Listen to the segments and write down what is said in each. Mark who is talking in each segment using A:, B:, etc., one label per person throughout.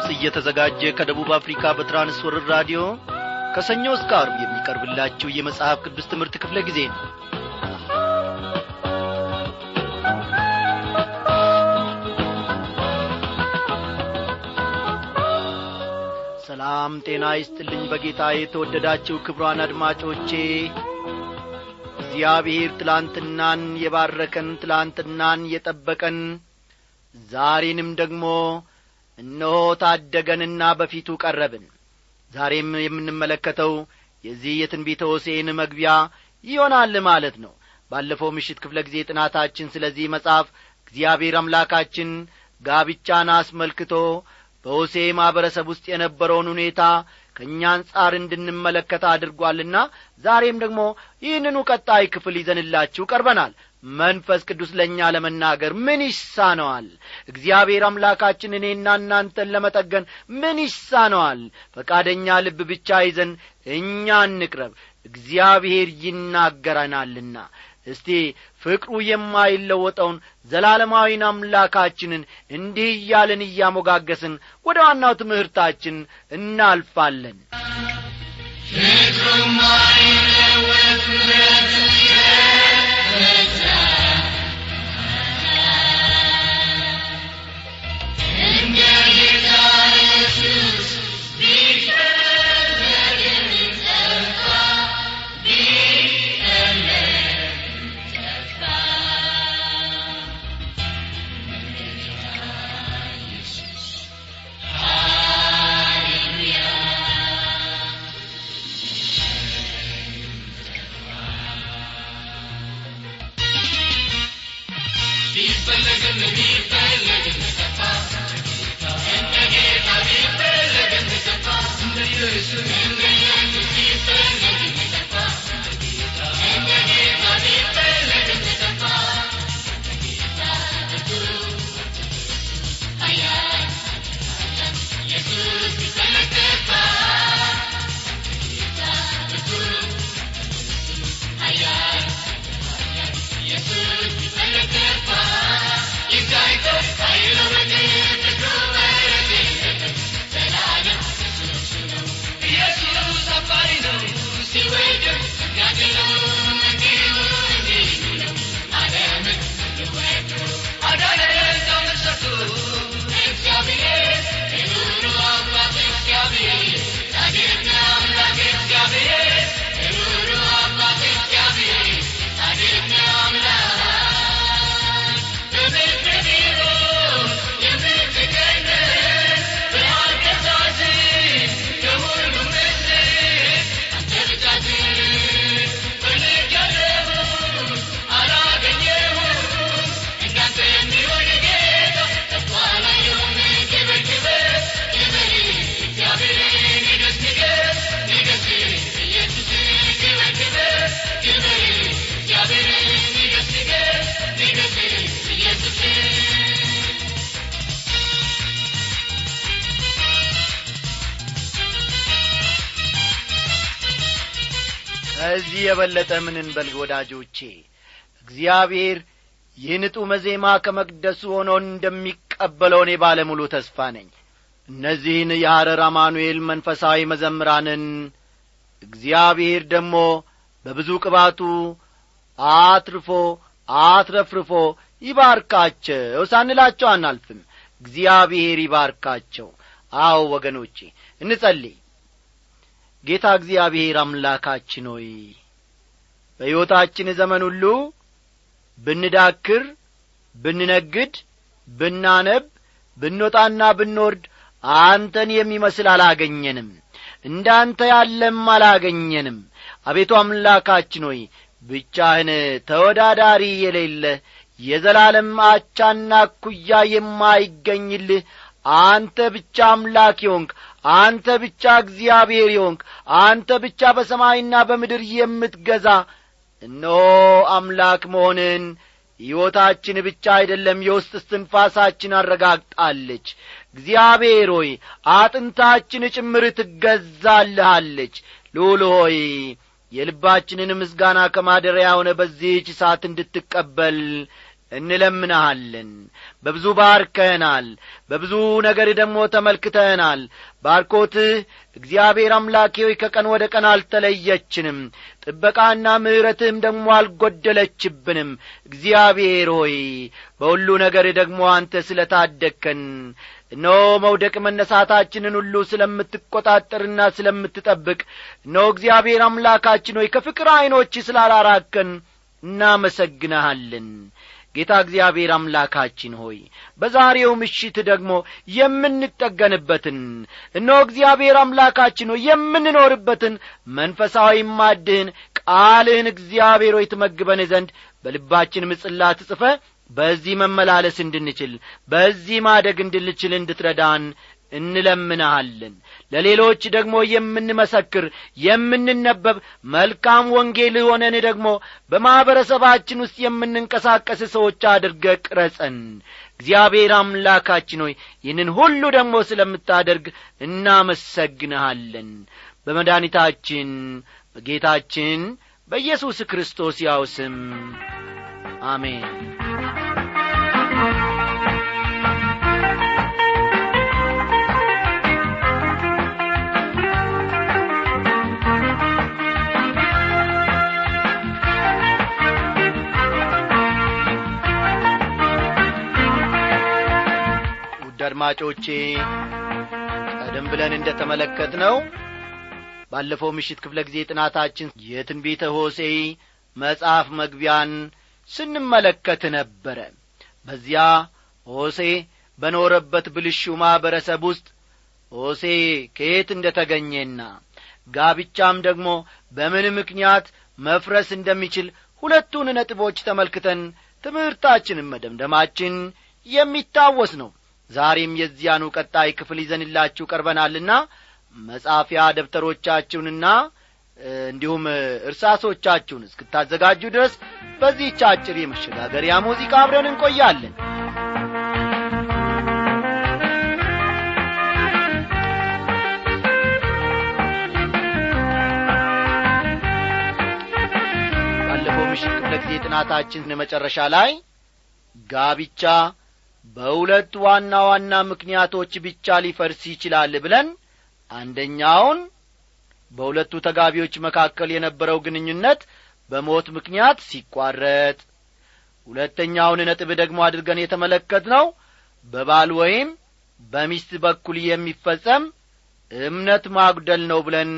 A: ድምፅ እየተዘጋጀ ከደቡብ አፍሪካ በትራንስወርር ራዲዮ ከሰኞ እስከ አርብ የሚቀርብላችሁ የመጽሐፍ ቅዱስ ትምህርት ክፍለ ጊዜ ነው። ሰላም ጤና ይስጥልኝ በጌታ የተወደዳችሁ ክብሯን አድማጮቼ። እግዚአብሔር ትላንትናን የባረከን ትላንትናን የጠበቀን ዛሬንም ደግሞ እነሆ ታደገንና በፊቱ ቀረብን። ዛሬም የምንመለከተው የዚህ የትንቢተ ሆሴን መግቢያ ይሆናል ማለት ነው። ባለፈው ምሽት ክፍለ ጊዜ ጥናታችን ስለዚህ መጽሐፍ እግዚአብሔር አምላካችን ጋብቻን አስመልክቶ በሆሴ ማኅበረሰብ ውስጥ የነበረውን ሁኔታ ከእኛ አንጻር እንድንመለከት አድርጓልና ዛሬም ደግሞ ይህንኑ ቀጣይ ክፍል ይዘንላችሁ ቀርበናል መንፈስ ቅዱስ ለእኛ ለመናገር ምን ይሳነዋል? እግዚአብሔር አምላካችን እኔና እናንተን ለመጠገን ምን ይሳነዋል? ፈቃደኛ ልብ ብቻ ይዘን እኛ እንቅረብ። እግዚአብሔር ይናገረናልና። እስቲ ፍቅሩ የማይለወጠውን ዘላለማዊን አምላካችንን እንዲህ እያልን እያሞጋገስን ወደ ዋናው ትምህርታችን እናልፋለን።
B: ፍቅሩ
A: ከዚህ የበለጠ ምን እንበል ወዳጆቼ? እግዚአብሔር ይህን ጡመ ዜማ ከመቅደሱ ሆኖ እንደሚቀበለው እኔ ባለሙሉ ተስፋ ነኝ። እነዚህን የሐረር አማኑኤል መንፈሳዊ መዘምራንን እግዚአብሔር ደግሞ በብዙ ቅባቱ አትርፎ አትረፍርፎ ይባርካቸው ሳንላቸው አናልፍም። እግዚአብሔር ይባርካቸው። አዎ ወገኖቼ እንጸልይ ጌታ እግዚአብሔር አምላካችን ሆይ በሕይወታችን ዘመን ሁሉ ብንዳክር ብንነግድ ብናነብ ብንወጣና ብንወርድ አንተን የሚመስል አላገኘንም። እንዳንተ ያለም አላገኘንም። አቤቱ አምላካችን ሆይ ብቻህን ተወዳዳሪ የሌለ የዘላለም አቻና ኩያ የማይገኝልህ አንተ ብቻ አምላክ የሆንክ አንተ ብቻ እግዚአብሔር የሆንክ አንተ ብቻ በሰማይና በምድር የምትገዛ እነሆ አምላክ መሆንን ሕይወታችን ብቻ አይደለም የውስጥ እስትንፋሳችን አረጋግጣለች። እግዚአብሔር ሆይ አጥንታችን ጭምር ትገዛልሃለች። ልዑል ሆይ የልባችንን ምስጋና ከማደሪያ ሆነ በዚህች ሰዓት እንድትቀበል እንለምንሃለን በብዙ ባርከህናል በብዙ ነገር ደግሞ ተመልክተህናል። ባርኮትህ እግዚአብሔር አምላኬ ከቀን ወደ ቀን አልተለየችንም ጥበቃና ምሕረትህም ደግሞ አልጐደለችብንም። እግዚአብሔር ሆይ በሁሉ ነገር ደግሞ አንተ ስለ ታደግከን እነሆ መውደቅ መነሳታችንን ሁሉ ስለምትቈጣጠርና ስለምትጠብቅ እነሆ እግዚአብሔር አምላካችን ሆይ ከፍቅር ዐይኖች ስላላራከን እናመሰግንሃለን ጌታ እግዚአብሔር አምላካችን ሆይ በዛሬው ምሽት ደግሞ የምንጠገንበትን እነሆ እግዚአብሔር አምላካችን ሆይ የምንኖርበትን መንፈሳዊ ማድህን ቃልህን እግዚአብሔር ሆይ ትመግበን ዘንድ በልባችን ምጽላት ጽፈ በዚህ መመላለስ እንድንችል በዚህ ማደግ እንድንችል እንድትረዳን እንለምንሃለን ለሌሎች ደግሞ የምንመሰክር የምንነበብ መልካም ወንጌል ሆነን ደግሞ በማኅበረሰባችን ውስጥ የምንንቀሳቀስ ሰዎች አድርገ ቅረጸን እግዚአብሔር አምላካችን ሆይ ይህንን ሁሉ ደግሞ ስለምታደርግ እናመሰግንሃለን። በመድኃኒታችን በጌታችን በኢየሱስ ክርስቶስ ያው ስም አሜን አድማጮቼ ቀደም ብለን እንደ ተመለከት ነው ባለፈው ምሽት ክፍለ ጊዜ ጥናታችን የትንቢተ ሆሴይ መጽሐፍ መግቢያን ስንመለከት ነበረ። በዚያ ሆሴ በኖረበት ብልሹ ማኅበረሰብ ውስጥ ሆሴ ከየት እንደ ተገኘና ጋብቻም ደግሞ በምን ምክንያት መፍረስ እንደሚችል ሁለቱን ነጥቦች ተመልክተን ትምህርታችንን መደምደማችን የሚታወስ ነው ዛሬም የዚያኑ ቀጣይ ክፍል ይዘንላችሁ ቀርበናልና መጻፊያ ደብተሮቻችሁንና እንዲሁም እርሳሶቻችሁን እስክታዘጋጁ ድረስ በዚህች አጭር የመሸጋገሪያ ሙዚቃ አብረን እንቆያለን። ባለፈው ምሽት ክፍለ ጊዜ ጥናታችን መጨረሻ ላይ ጋብቻ በሁለት ዋና ዋና ምክንያቶች ብቻ ሊፈርስ ይችላል ብለን አንደኛውን በሁለቱ ተጋቢዎች መካከል የነበረው ግንኙነት በሞት ምክንያት ሲቋረጥ ሁለተኛውን ነጥብ ደግሞ አድርገን የተመለከት ነው በባል ወይም በሚስት በኩል የሚፈጸም እምነት ማጉደል ነው ብለን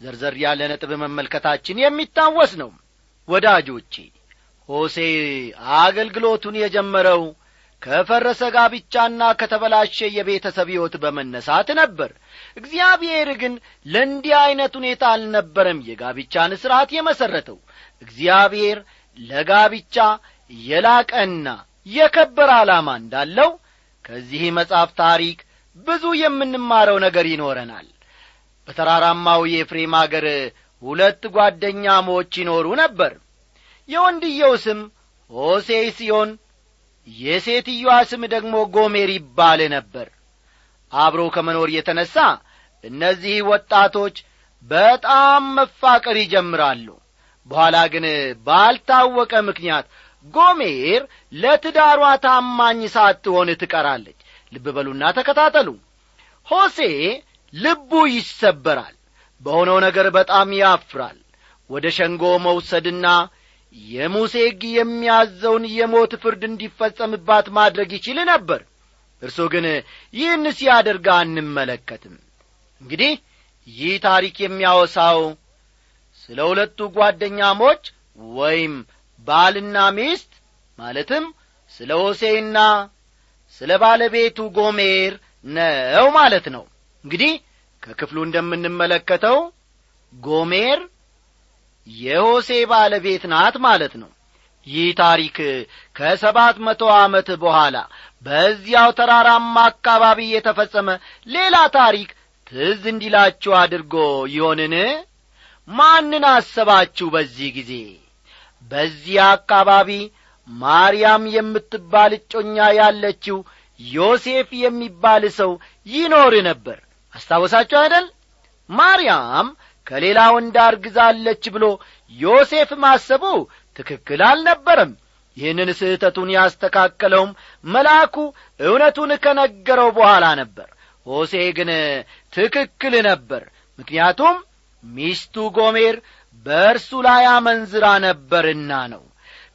A: ዘርዘር ያለ ነጥብ መመልከታችን የሚታወስ ነው። ወዳጆቼ ሆሴ አገልግሎቱን የጀመረው ከፈረሰ ጋብቻና ከተበላሸ የቤተሰብ ሕይወት በመነሳት ነበር። እግዚአብሔር ግን ለእንዲህ ዐይነት ሁኔታ አልነበረም የጋብቻን ሥርዓት የመሠረተው እግዚአብሔር ለጋብቻ የላቀና የከበረ ዓላማ እንዳለው ከዚህ መጽሐፍ ታሪክ ብዙ የምንማረው ነገር ይኖረናል። በተራራማው የኤፍሬም አገር ሁለት ጓደኛሞች ይኖሩ ነበር። የወንድየው ስም ሆሴይ ሲሆን የሴትዮዋ ስም ደግሞ ጎሜር ይባል ነበር። አብረው ከመኖር የተነሣ እነዚህ ወጣቶች በጣም መፋቀር ይጀምራሉ። በኋላ ግን ባልታወቀ ምክንያት ጎሜር ለትዳሯ ታማኝ ሳትሆን ትቀራለች። ልብ በሉና ተከታተሉ። ሆሴ ልቡ ይሰበራል። በሆነው ነገር በጣም ያፍራል። ወደ ሸንጎ መውሰድና የሙሴ ሕግ የሚያዘውን የሞት ፍርድ እንዲፈጸምባት ማድረግ ይችል ነበር። እርሱ ግን ይህን ሲያደርግ አንመለከትም። እንግዲህ ይህ ታሪክ የሚያወሳው ስለ ሁለቱ ጓደኛሞች ወይም ባልና ሚስት ማለትም ስለ ሆሴና ስለ ባለቤቱ ጎሜር ነው ማለት ነው። እንግዲህ ከክፍሉ እንደምንመለከተው ጎሜር የሆሴ ባለቤት ናት ማለት ነው። ይህ ታሪክ ከሰባት መቶ ዓመት በኋላ በዚያው ተራራማ አካባቢ የተፈጸመ ሌላ ታሪክ ትዝ እንዲላችሁ አድርጎ ይሆንን? ማንን አሰባችሁ በዚህ ጊዜ? በዚያ አካባቢ ማርያም የምትባል እጮኛ ያለችው ዮሴፍ የሚባል ሰው ይኖር ነበር። አስታወሳችሁ አይደል? ማርያም ከሌላ ወንድ አርግዛለች ብሎ ዮሴፍ ማሰቡ ትክክል አልነበረም። ይህንን ስህተቱን ያስተካከለውም መልአኩ እውነቱን ከነገረው በኋላ ነበር። ሆሴ ግን ትክክል ነበር ምክንያቱም ሚስቱ ጎሜር በእርሱ ላይ አመንዝራ ነበርና ነው።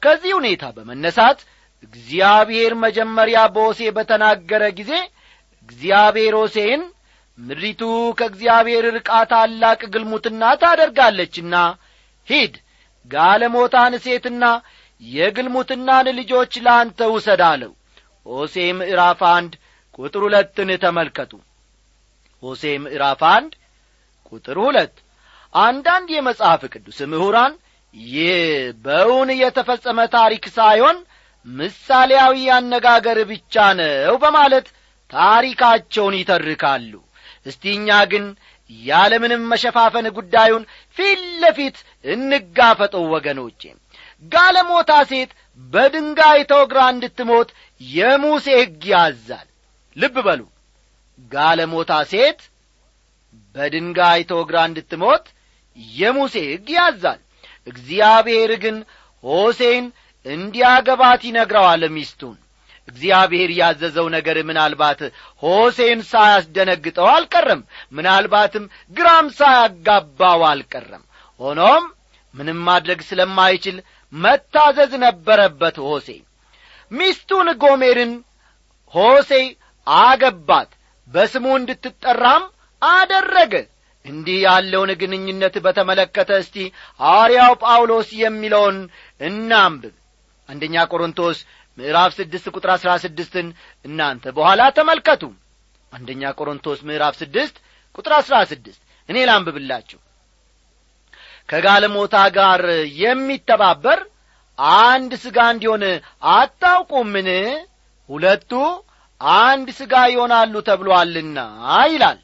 A: ከዚህ ሁኔታ በመነሳት እግዚአብሔር መጀመሪያ በሆሴ በተናገረ ጊዜ እግዚአብሔር ሆሴን ምድሪቱ ከእግዚአብሔር ርቃ ታላቅ ግልሙትና ታደርጋለችና ሂድ ጋለሞታን ሴትና የግልሙትናን ልጆች ለአንተ ውሰድ አለው። ሆሴ ምዕራፍ አንድ ቁጥር ሁለትን ተመልከቱ። ሆሴ ምዕራፍ አንድ ቁጥር ሁለት አንዳንድ የመጽሐፍ ቅዱስ ምሁራን ይህ በውን የተፈጸመ ታሪክ ሳይሆን ምሳሌያዊ አነጋገር ብቻ ነው በማለት ታሪካቸውን ይተርካሉ እስቲ እኛ ግን ያለምንም መሸፋፈን ጉዳዩን ፊት ለፊት እንጋፈጠው ወገኖቼ። ጋለሞታ ሴት በድንጋይ ተወግራ እንድትሞት የሙሴ ሕግ ያዛል። ልብ በሉ። ጋለሞታ ሴት በድንጋይ ተወግራ እንድትሞት የሙሴ ሕግ ያዛል። እግዚአብሔር ግን ሆሴን እንዲያገባት ይነግረዋል ሚስቱን እግዚአብሔር ያዘዘው ነገር ምናልባት ሆሴን ሳያስደነግጠው አልቀረም። ምናልባትም ግራም ሳያጋባው አልቀረም። ሆኖም ምንም ማድረግ ስለማይችል መታዘዝ ነበረበት ሆሴ ሚስቱን ጎሜርን ሆሴ አገባት በስሙ እንድትጠራም አደረገ። እንዲህ ያለውን ግንኙነት በተመለከተ እስቲ ሐዋርያው ጳውሎስ የሚለውን እናንብብ። አንደኛ ቆሮንቶስ ምዕራፍ ስድስት ቁጥር አሥራ ስድስትን እናንተ በኋላ ተመልከቱ። አንደኛ ቆሮንቶስ ምዕራፍ ስድስት ቁጥር አሥራ ስድስት እኔ ላንብብላችሁ። ከጋለሞታ ጋር የሚተባበር አንድ ሥጋ እንዲሆን አታውቁምን? ሁለቱ አንድ ሥጋ ይሆናሉ ተብሎአልና ይላል።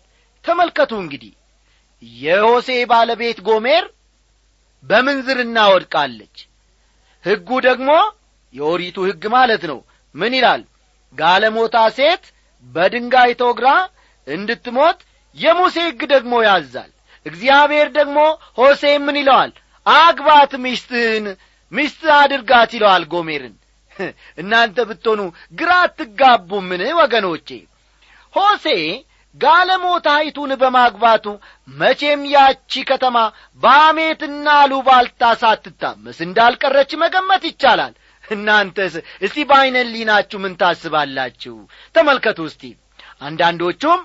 A: ተመልከቱ እንግዲህ የሆሴ ባለቤት ጎሜር በምንዝርና ወድቃለች ሕጉ ደግሞ የኦሪቱ ሕግ ማለት ነው። ምን ይላል? ጋለሞታ ሴት በድንጋይ ተወግራ እንድትሞት የሙሴ ሕግ ደግሞ ያዛል። እግዚአብሔር ደግሞ ሆሴ ምን ይለዋል? አግባት ሚስትህን ሚስትህ አድርጋት ይለዋል ጎሜርን። እናንተ ብትሆኑ ግራ አትጋቡምን ወገኖቼ? ሆሴ ጋለሞታይቱን በማግባቱ መቼም ያቺ ከተማ በአሜትና ሉባልታ ሳትታመስ እንዳልቀረች መገመት ይቻላል እናንተስ እስቲ በዐይነ ሊናችሁ ምን ታስባላችሁ? ተመልከቱ እስቲ። አንዳንዶቹም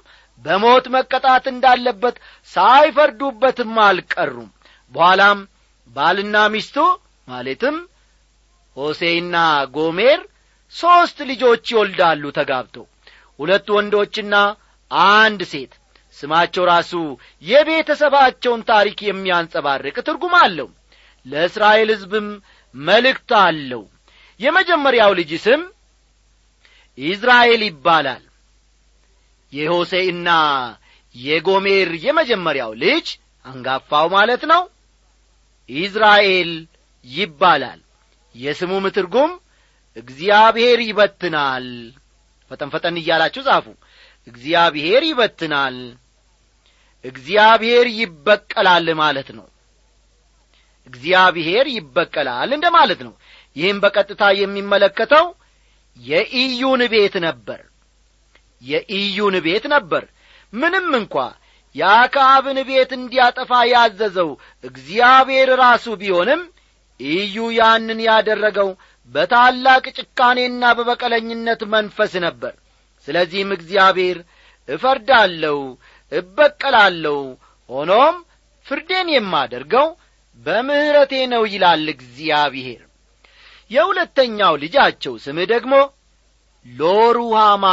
A: በሞት መቀጣት እንዳለበት ሳይፈርዱበትም አልቀሩም። በኋላም ባልና ሚስቱ ማለትም ሆሴይና ጎሜር ሦስት ልጆች ይወልዳሉ ተጋብተው ሁለት ወንዶችና አንድ ሴት። ስማቸው ራሱ የቤተሰባቸውን ታሪክ የሚያንጸባርቅ ትርጉም አለው። ለእስራኤል ሕዝብም መልእክት አለው የመጀመሪያው ልጅ ስም ኢዝራኤል ይባላል። የሆሴዕና የጎሜር የመጀመሪያው ልጅ አንጋፋው ማለት ነው። ኢዝራኤል ይባላል። የስሙም ትርጉም እግዚአብሔር ይበትናል። ፈጠን ፈጠን እያላችሁ ጻፉ። እግዚአብሔር ይበትናል። እግዚአብሔር ይበቀላል ማለት ነው። እግዚአብሔር ይበቀላል እንደ ማለት ነው ይህም በቀጥታ የሚመለከተው የኢዩን ቤት ነበር። የኢዩን ቤት ነበር። ምንም እንኳ የአክዓብን ቤት እንዲያጠፋ ያዘዘው እግዚአብሔር ራሱ ቢሆንም ኢዩ ያንን ያደረገው በታላቅ ጭካኔና በበቀለኝነት መንፈስ ነበር። ስለዚህም እግዚአብሔር እፈርዳለሁ እበቀላለሁ ሆኖም ፍርዴን የማደርገው በምሕረቴ ነው ይላል እግዚአብሔር የሁለተኛው ልጃቸው ስምህ ደግሞ ሎሩሃማ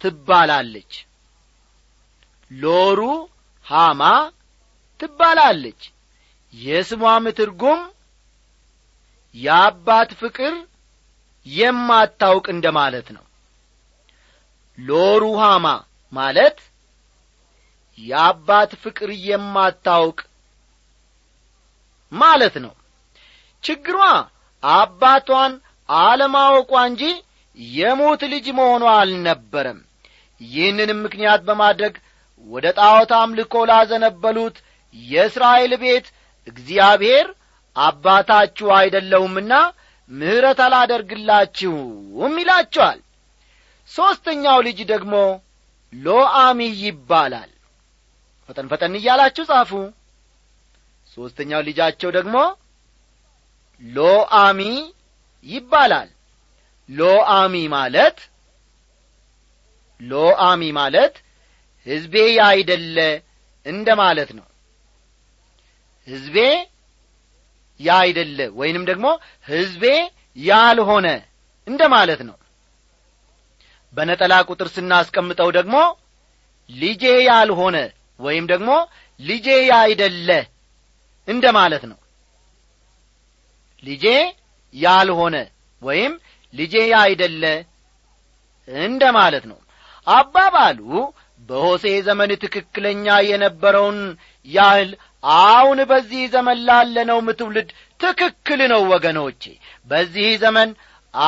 A: ትባላለች። ሎሩ ሃማ ትባላለች። የስሟም ትርጉም የአባት ፍቅር የማታውቅ እንደ ማለት ነው። ሎሩሃማ ማለት የአባት ፍቅር የማታውቅ ማለት ነው። ችግሯ አባቷን አለማወቋ እንጂ የሞት ልጅ መሆኗ አልነበረም። ይህንንም ምክንያት በማድረግ ወደ ጣዖት አምልኮ ላዘነበሉት የእስራኤል ቤት እግዚአብሔር አባታችሁ አይደለሁምና ምሕረት አላደርግላችሁም ይላቸዋል። ሦስተኛው ልጅ ደግሞ ሎአሚ ይባላል። ፈጠን ፈጠን እያላችሁ ጻፉ። ሦስተኛው ልጃቸው ደግሞ ሎአሚ ይባላል። ሎአሚ ማለት ሎአሚ ማለት ሕዝቤ ያይደለ እንደ ማለት ነው። ሕዝቤ ያይደለ ወይንም ደግሞ ሕዝቤ ያልሆነ እንደ ማለት ነው። በነጠላ ቁጥር ስናስቀምጠው ደግሞ ልጄ ያልሆነ ወይም ደግሞ ልጄ ያይደለ እንደ ማለት ነው ልጄ ያልሆነ ወይም ልጄ ያይደለ እንደ ማለት ነው። አባባሉ በሆሴ ዘመን ትክክለኛ የነበረውን ያህል አሁን በዚህ ዘመን ላለነውም ትውልድ ትክክል ነው ወገኖቼ። በዚህ ዘመን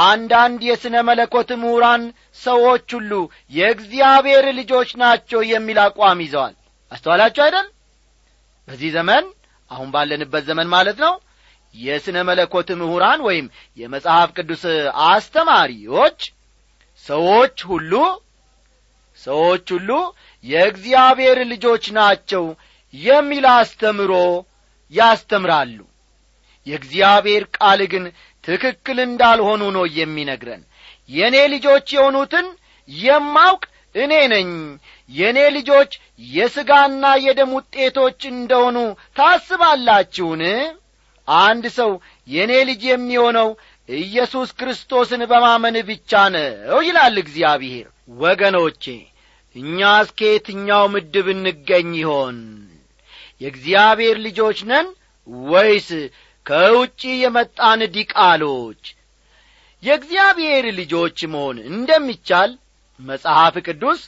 A: አንዳንድ የሥነ መለኮት ምሁራን ሰዎች ሁሉ የእግዚአብሔር ልጆች ናቸው የሚል አቋም ይዘዋል። አስተዋላችሁ አይደል? በዚህ ዘመን አሁን ባለንበት ዘመን ማለት ነው የሥነ መለኮት ምሁራን ወይም የመጽሐፍ ቅዱስ አስተማሪዎች ሰዎች ሁሉ ሰዎች ሁሉ የእግዚአብሔር ልጆች ናቸው የሚል አስተምሮ ያስተምራሉ። የእግዚአብሔር ቃል ግን ትክክል እንዳልሆኑ ነው የሚነግረን። የእኔ ልጆች የሆኑትን የማውቅ እኔ ነኝ። የእኔ ልጆች የሥጋና የደም ውጤቶች እንደሆኑ ታስባላችሁን አንድ ሰው የእኔ ልጅ የሚሆነው ኢየሱስ ክርስቶስን በማመን ብቻ ነው ይላል እግዚአብሔር። ወገኖቼ እኛ እስከ የትኛው ምድብ እንገኝ ይሆን? የእግዚአብሔር ልጆች ነን ወይስ ከውጪ የመጣን ዲቃሎች? የእግዚአብሔር ልጆች መሆን እንደሚቻል መጽሐፍ ቅዱስ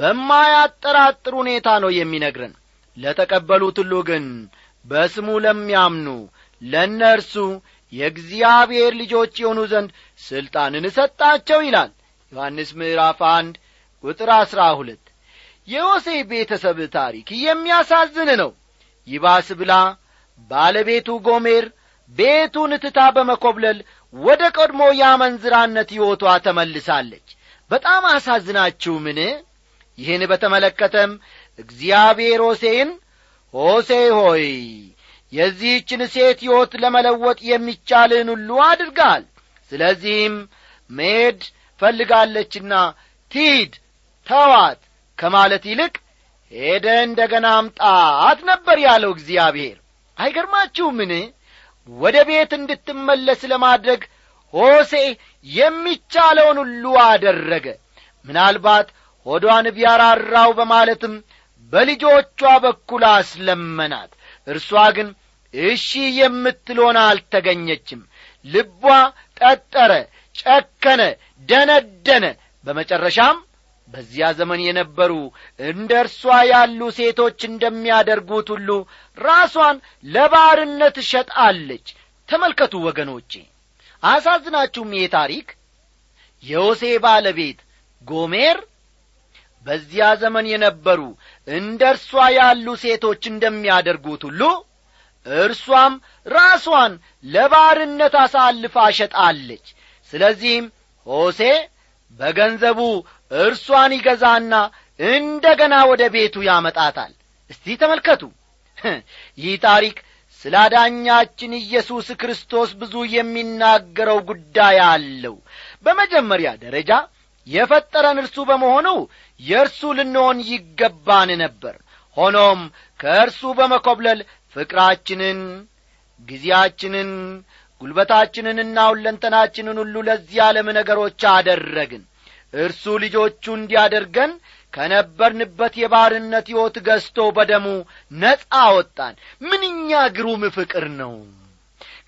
A: በማያጠራጥር ሁኔታ ነው የሚነግረን። ለተቀበሉት ሁሉ ግን በስሙ ለሚያምኑ ለእነርሱ የእግዚአብሔር ልጆች የሆኑ ዘንድ ሥልጣንን እሰጣቸው ይላል። ዮሐንስ ምዕራፍ አንድ ቁጥር አሥራ ሁለት የዮሴፍ ቤተሰብ ታሪክ የሚያሳዝን ነው። ይባስ ብላ ባለቤቱ ጎሜር ቤቱን ትታ በመኰብለል ወደ ቀድሞ የአመንዝራነት ሕይወቷ ተመልሳለች። በጣም አሳዝናችሁ ምን ይህን በተመለከተም እግዚአብሔር ሆሴን ሆሴ ሆይ የዚህችን ሴት ሕይወት ለመለወጥ የሚቻልህን ሁሉ አድርጋል። ስለዚህም መሄድ ፈልጋለችና ቲድ ተዋት ከማለት ይልቅ ሄደ እንደ ገና አምጣት ነበር ያለው እግዚአብሔር። አይገርማችሁምን? ወደ ቤት እንድትመለስ ለማድረግ ሆሴ የሚቻለውን ሁሉ አደረገ። ምናልባት ሆዷን ቢያራራው በማለትም በልጆቿ በኩል አስለመናት። እርሷ ግን እሺ የምትሎን አልተገኘችም። ልቧ ጠጠረ ጨከነ ደነደነ። በመጨረሻም በዚያ ዘመን የነበሩ እንደ እርሷ ያሉ ሴቶች እንደሚያደርጉት ሁሉ ራሷን ለባርነት ሸጣለች። ተመልከቱ ወገኖቼ አሳዝናችሁም ይህ ታሪክ? የዮሴ ባለቤት ጎሜር በዚያ ዘመን የነበሩ እንደ እርሷ ያሉ ሴቶች እንደሚያደርጉት ሁሉ እርሷም ራሷን ለባርነት አሳልፋ ሸጣለች። ስለዚህም ሆሴ በገንዘቡ እርሷን ይገዛና እንደ ገና ወደ ቤቱ ያመጣታል። እስቲ ተመልከቱ። ይህ ታሪክ ስለ አዳኛችን ኢየሱስ ክርስቶስ ብዙ የሚናገረው ጉዳይ አለው። በመጀመሪያ ደረጃ የፈጠረን እርሱ በመሆኑ የእርሱ ልንሆን ይገባን ነበር። ሆኖም ከእርሱ በመኰብለል ፍቅራችንን ጊዜያችንን ጉልበታችንንና ሁለንተናችንን ሁሉ ለዚህ ዓለም ነገሮች አደረግን። እርሱ ልጆቹ እንዲያደርገን ከነበርንበት የባርነት ሕይወት ገዝቶ በደሙ ነጻ ወጣን። ምንኛ ግሩም ፍቅር ነው!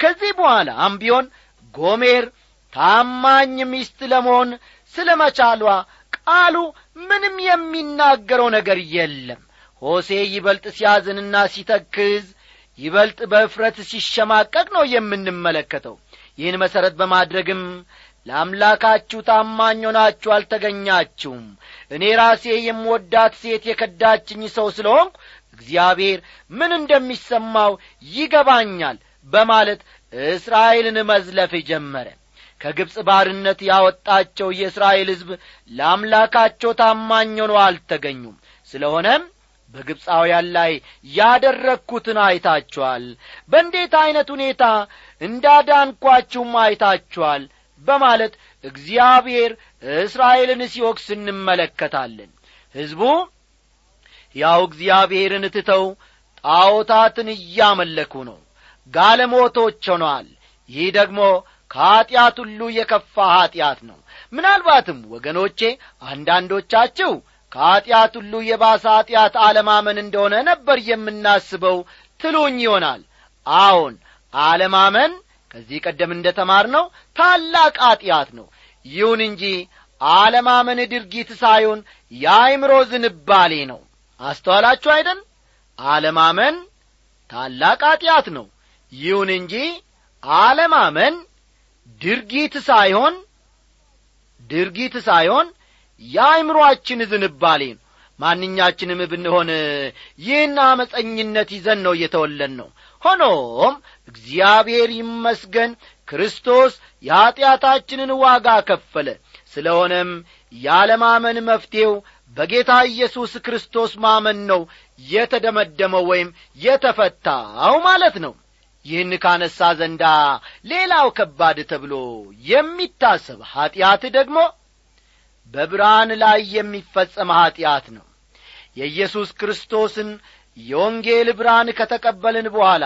A: ከዚህ በኋላም ቢሆን ጎሜር ታማኝ ሚስት ለመሆን ስለ መቻሏ ቃሉ ምንም የሚናገረው ነገር የለም ሆሴ ይበልጥ ሲያዝንና ሲተክዝ ይበልጥ በእፍረት ሲሸማቀቅ ነው የምንመለከተው። ይህን መሠረት በማድረግም ለአምላካችሁ ታማኝ ሆናችሁ አልተገኛችሁም። እኔ ራሴ የምወዳት ሴት የከዳችኝ ሰው ስለሆንኩ እግዚአብሔር ምን እንደሚሰማው ይገባኛል በማለት እስራኤልን መዝለፍ ጀመረ። ከግብፅ ባርነት ያወጣቸው የእስራኤል ሕዝብ ለአምላካቸው ታማኝ ሆነው አልተገኙም። ስለሆነም በግብፃውያን ላይ ያደረግኩትን አይታችኋል። በእንዴት ዐይነት ሁኔታ እንዳዳንኳችሁም አይታችኋል በማለት እግዚአብሔር እስራኤልን ሲወቅስ እንመለከታለን። ሕዝቡ ያው እግዚአብሔርን ትተው ጣዖታትን እያመለኩ ነው። ጋለሞቶች ሆነዋል። ይህ ደግሞ ከኀጢአት ሁሉ የከፋ ኀጢአት ነው። ምናልባትም ወገኖቼ አንዳንዶቻችሁ ከኀጢአት ሁሉ የባሰ ኀጢአት አለማመን እንደሆነ ነበር የምናስበው። ትሉኝ ይሆናል። አዎን አለማመን ከዚህ ቀደም እንደ ተማር ነው ታላቅ ኀጢአት ነው። ይሁን እንጂ አለማመን ድርጊት ሳይሆን የአይምሮ ዝንባሌ ነው። አስተዋላችሁ አይደል? አለማመን ታላቅ ኀጢአት ነው። ይሁን እንጂ አለማመን ድርጊት ሳይሆን ድርጊት ሳይሆን የአይምሮአችን ዝንባሌ ነው ማንኛችንም ብንሆን ይህን አመፀኝነት ይዘን ነው እየተወለን ነው። ሆኖም እግዚአብሔር ይመስገን ክርስቶስ የኀጢአታችንን ዋጋ ከፈለ። ስለሆነም ያለማመን መፍትሔው በጌታ ኢየሱስ ክርስቶስ ማመን ነው የተደመደመው ወይም የተፈታው ማለት ነው። ይህን ካነሳ ዘንዳ ሌላው ከባድ ተብሎ የሚታሰብ ኀጢአት ደግሞ በብርሃን ላይ የሚፈጸም ኀጢአት ነው። የኢየሱስ ክርስቶስን የወንጌል ብርሃን ከተቀበልን በኋላ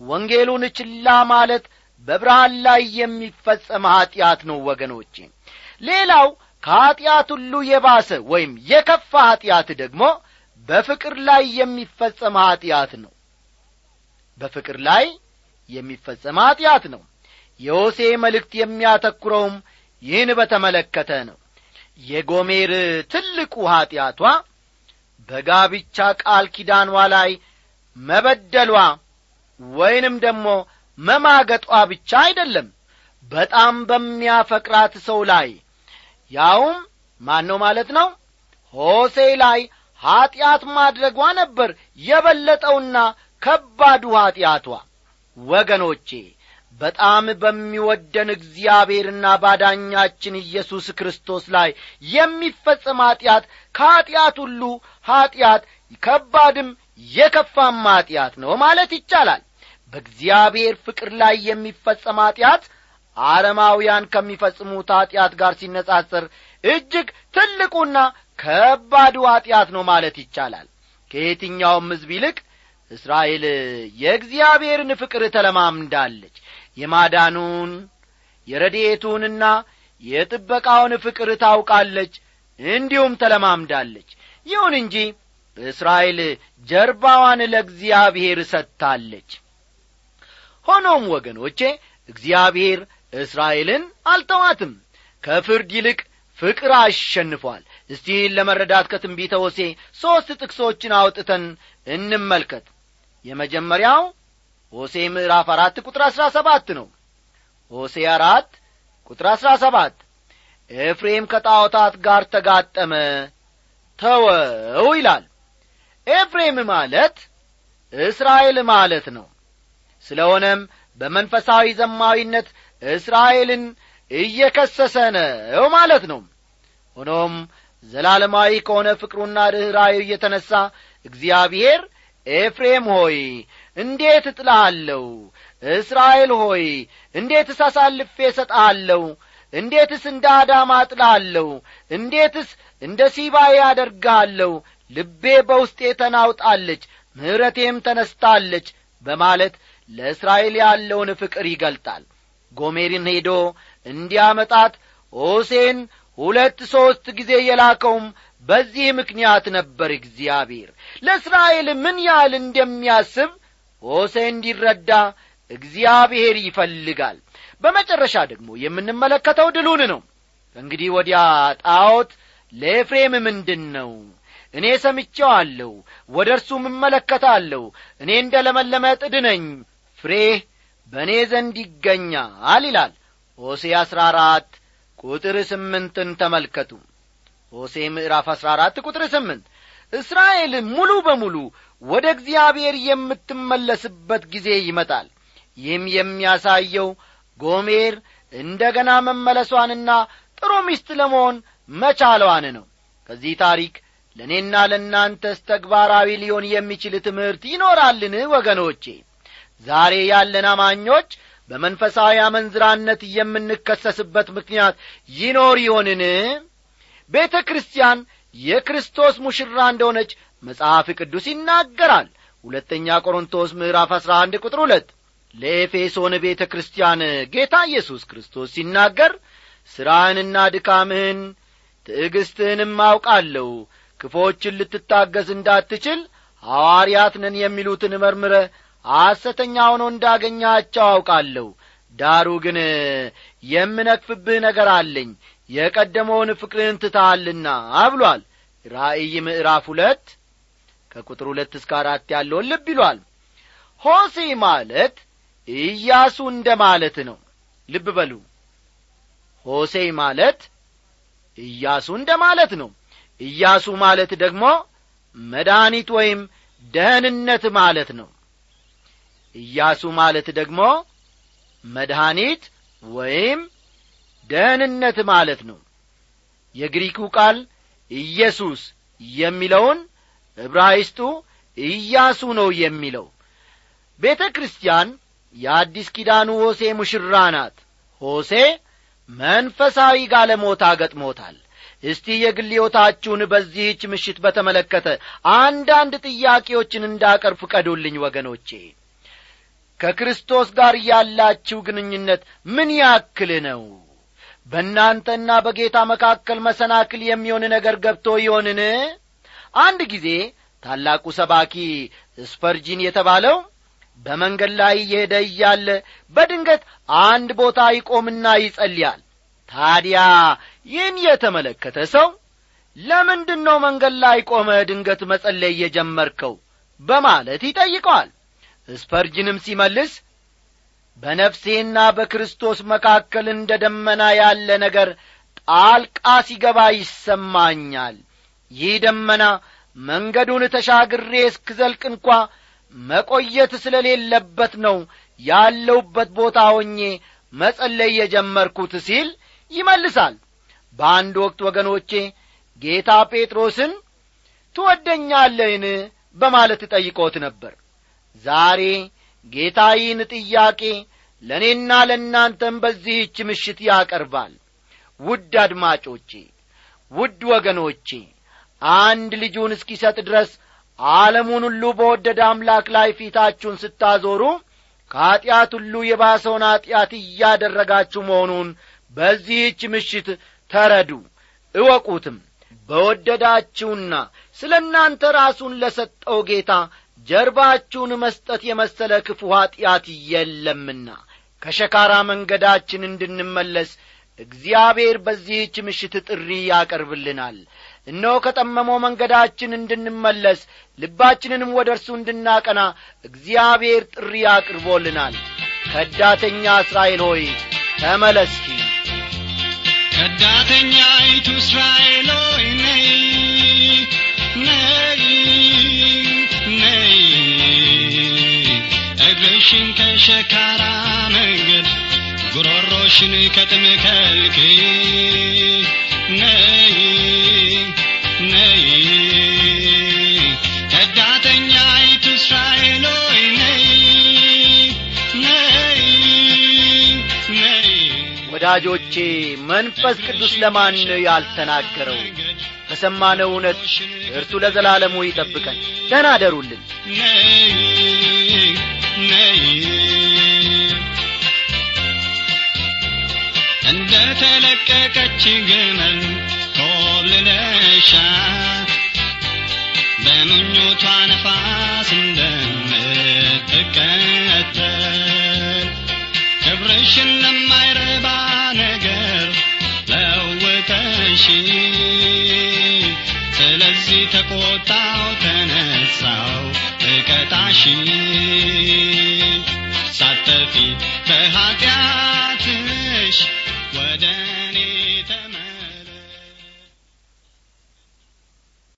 A: ወንጌሉን ችላ ማለት በብርሃን ላይ የሚፈጸም ኀጢአት ነው ወገኖቼ። ሌላው ከኀጢአት ሁሉ የባሰ ወይም የከፋ ኀጢአት ደግሞ በፍቅር ላይ የሚፈጸም ኀጢአት ነው። በፍቅር ላይ የሚፈጸም ኀጢአት ነው። የሆሴ መልእክት የሚያተኩረውም ይህን በተመለከተ ነው የጎሜር ትልቁ ኀጢአቷ በጋብቻ ቃል ኪዳኗ ላይ መበደሏ ወይንም ደግሞ መማገጧ ብቻ አይደለም። በጣም በሚያፈቅራት ሰው ላይ ያውም ማን ነው ማለት ነው? ሆሴ ላይ ኀጢአት ማድረጓ ነበር የበለጠውና ከባዱ ኀጢአቷ ወገኖቼ በጣም በሚወደን እግዚአብሔርና ባዳኛችን ኢየሱስ ክርስቶስ ላይ የሚፈጸም ኀጢአት ከኀጢአት ሁሉ ኀጢአት ከባድም የከፋም ኀጢአት ነው ማለት ይቻላል። በእግዚአብሔር ፍቅር ላይ የሚፈጸም ኀጢአት አረማውያን ከሚፈጽሙት ኀጢአት ጋር ሲነጻጸር እጅግ ትልቁና ከባዱ ኀጢአት ነው ማለት ይቻላል። ከየትኛውም ሕዝብ ይልቅ እስራኤል የእግዚአብሔርን ፍቅር ተለማምዳለች የማዳኑን የረድኤቱንና የጥበቃውን ፍቅር ታውቃለች እንዲሁም ተለማምዳለች። ይሁን እንጂ እስራኤል ጀርባዋን ለእግዚአብሔር ሰጥታለች። ሆኖም ወገኖቼ እግዚአብሔር እስራኤልን አልተዋትም። ከፍርድ ይልቅ ፍቅር አሸንፏል። እስቲን ለመረዳት ከትንቢተ ሆሴ ሦስት ጥቅሶችን አውጥተን እንመልከት። የመጀመሪያው ሆሴ ምዕራፍ አራት ቁጥር አሥራ ሰባት ነው። ሆሴ አራት ቁጥር አሥራ ሰባት ኤፍሬም ከጣዖታት ጋር ተጋጠመ ተወው ይላል። ኤፍሬም ማለት እስራኤል ማለት ነው። ስለሆነም በመንፈሳዊ ዘማዊነት እስራኤልን እየከሰሰ ነው ማለት ነው። ሆኖም ዘላለማዊ ከሆነ ፍቅሩና ርኅራዩ እየተነሣ እግዚአብሔር ኤፍሬም ሆይ እንዴት እጥልሃለሁ? እስራኤል ሆይ እንዴትስ አሳልፌ እሰጥሃለሁ? እንዴትስ እንደ አዳማ እጥልሃለሁ? እንዴትስ እንደ ሲባዬ አደርግሃለሁ? ልቤ በውስጤ ተናውጣለች ምሕረቴም ተነስታለች በማለት ለእስራኤል ያለውን ፍቅር ይገልጣል። ጎሜርን ሄዶ እንዲያመጣት ሆሴን ሁለት ሦስት ጊዜ የላከውም በዚህ ምክንያት ነበር እግዚአብሔር። ለእስራኤል ምን ያህል እንደሚያስብ ሆሴ እንዲረዳ እግዚአብሔር ይፈልጋል። በመጨረሻ ደግሞ የምንመለከተው ድሉን ነው። እንግዲህ ወዲያ ጣዖት ለኤፍሬም ምንድን ነው እኔ ሰምቼዋለሁ ወደ እርሱም እመለከታለሁ። እኔ እንደ ለመለመ ጥድ ነኝ በእኔ ዘንድ ይገኛል ይላል። ሆሴ አሥራ አራት ቁጥር ስምንትን ተመልከቱ። ሆሴ ምዕራፍ አሥራ አራት ቁጥር ስምንት። እስራኤል ሙሉ በሙሉ ወደ እግዚአብሔር የምትመለስበት ጊዜ ይመጣል። ይህም የሚያሳየው ጎሜር እንደ ገና መመለሷንና ጥሩ ሚስት ለመሆን መቻሏን ነው። ከዚህ ታሪክ ለእኔና ለእናንተስ ተግባራዊ ሊሆን የሚችል ትምህርት ይኖራልን ወገኖቼ? ዛሬ ያለን አማኞች በመንፈሳዊ አመንዝራነት የምንከሰስበት ምክንያት ይኖር ይሆንን? ቤተ ክርስቲያን የክርስቶስ ሙሽራ እንደሆነች መጽሐፍ ቅዱስ ይናገራል። ሁለተኛ ቆሮንቶስ ምዕራፍ አሥራ አንድ ቁጥር ሁለት ለኤፌሶን ቤተ ክርስቲያን ጌታ ኢየሱስ ክርስቶስ ሲናገር ሥራህንና ድካምህን ትዕግሥትህንም አውቃለሁ። ክፎችን ልትታገዝ እንዳትችል ሐዋርያት ነን የሚሉትን መርምረ ሐሰተኛ ሆኖ እንዳገኛቸው አውቃለሁ። ዳሩ ግን የምነክፍብህ ነገር አለኝ የቀደመውን ፍቅርህን ትተሃልና ብሏል። ራእይ ምዕራፍ ሁለት ከቁጥር ሁለት እስከ አራት ያለውን ልብ ይሏል። ሆሴ ማለት ኢያሱ እንደ ማለት ነው። ልብ በሉ። ሆሴ ማለት ኢያሱ እንደ ማለት ነው። ኢያሱ ማለት ደግሞ መድኃኒት ወይም ደህንነት ማለት ነው። ኢያሱ ማለት ደግሞ መድኃኒት ወይም ደህንነት ማለት ነው። የግሪኩ ቃል ኢየሱስ የሚለውን ዕብራይስጡ ኢያሱ ነው የሚለው። ቤተ ክርስቲያን የአዲስ ኪዳኑ ሆሴ ሙሽራ ናት። ሆሴ መንፈሳዊ ጋለሞታ ገጥሞታል። እስቲ የግል በዚህች ምሽት በተመለከተ አንዳንድ ጥያቄዎችን እንዳቀርብ ፍቀዱልኝ ወገኖቼ። ከክርስቶስ ጋር ያላችሁ ግንኙነት ምን ያክል ነው? በእናንተና በጌታ መካከል መሰናክል የሚሆን ነገር ገብቶ ይሆንን አንድ ጊዜ ታላቁ ሰባኪ ስፐርጂን የተባለው በመንገድ ላይ እየሄደ እያለ በድንገት አንድ ቦታ ይቆምና ይጸልያል። ታዲያ ይህን የተመለከተ ሰው ለምንድን ነው መንገድ ላይ ቆመ ድንገት መጸለይ የጀመርከው? በማለት ይጠይቀዋል። ስፐርጅንም ሲመልስ በነፍሴና በክርስቶስ መካከል እንደ ደመና ያለ ነገር ጣልቃ ሲገባ ይሰማኛል ይህ ደመና መንገዱን ተሻግሬ እስክዘልቅ እንኳ መቆየት ስለሌለበት ነው ያለውበት ቦታ ሆኜ መጸለይ የጀመርኩት ሲል ይመልሳል። በአንድ ወቅት ወገኖቼ ጌታ ጴጥሮስን ትወደኛለህን በማለት ጠይቆት ነበር። ዛሬ ጌታ ይህን ጥያቄ ለእኔና ለእናንተም በዚህች ምሽት ያቀርባል። ውድ አድማጮቼ ውድ ወገኖቼ አንድ ልጁን እስኪሰጥ ድረስ ዓለሙን ሁሉ በወደደ አምላክ ላይ ፊታችሁን ስታዞሩ ከኀጢአት ሁሉ የባሰውን ኀጢአት እያደረጋችሁ መሆኑን በዚህች ምሽት ተረዱ እወቁትም። በወደዳችሁና ስለ እናንተ ራሱን ለሰጠው ጌታ ጀርባችሁን መስጠት የመሰለ ክፉ ኀጢአት የለምና ከሸካራ መንገዳችን እንድንመለስ እግዚአብሔር በዚህች ምሽት ጥሪ ያቀርብልናል እነሆ ከጠመመው መንገዳችን እንድንመለስ ልባችንንም ወደ እርሱ እንድናቀና እግዚአብሔር ጥሪ አቅርቦልናል። ከዳተኛ እስራኤል ሆይ ተመለስኪ
B: ከዳተኛይቱ እስራኤል ሆይ ነይ ነይ ነይ። እግርሽን ከሸካራ መንገድ ጉሮሮሽን ከጥም ከልክ ነይ ነይ። ከዳተኛይቱ እስራኤል ሆይ ነይ ነይ ነይ።
A: ወዳጆቼ መንፈስ ቅዱስ ለማን ነው ያልተናገረው? ከሰማነው እውነት እርሱ ለዘላለሙ ይጠብቀን። ደህና አደሩልን
B: ነይ ነይ እንደ ተለቀቀች ግመል ኮብልለሻት በምኞቷ ነፋስ እንደምትከተል ክብርሽን ለማይረባ ነገር ለውጠሽ ስለዚህ ተቆጣው ተነሳው እቀጣሽ ሳጠፊ በኀጢአትሽ ወደ እኔ ተ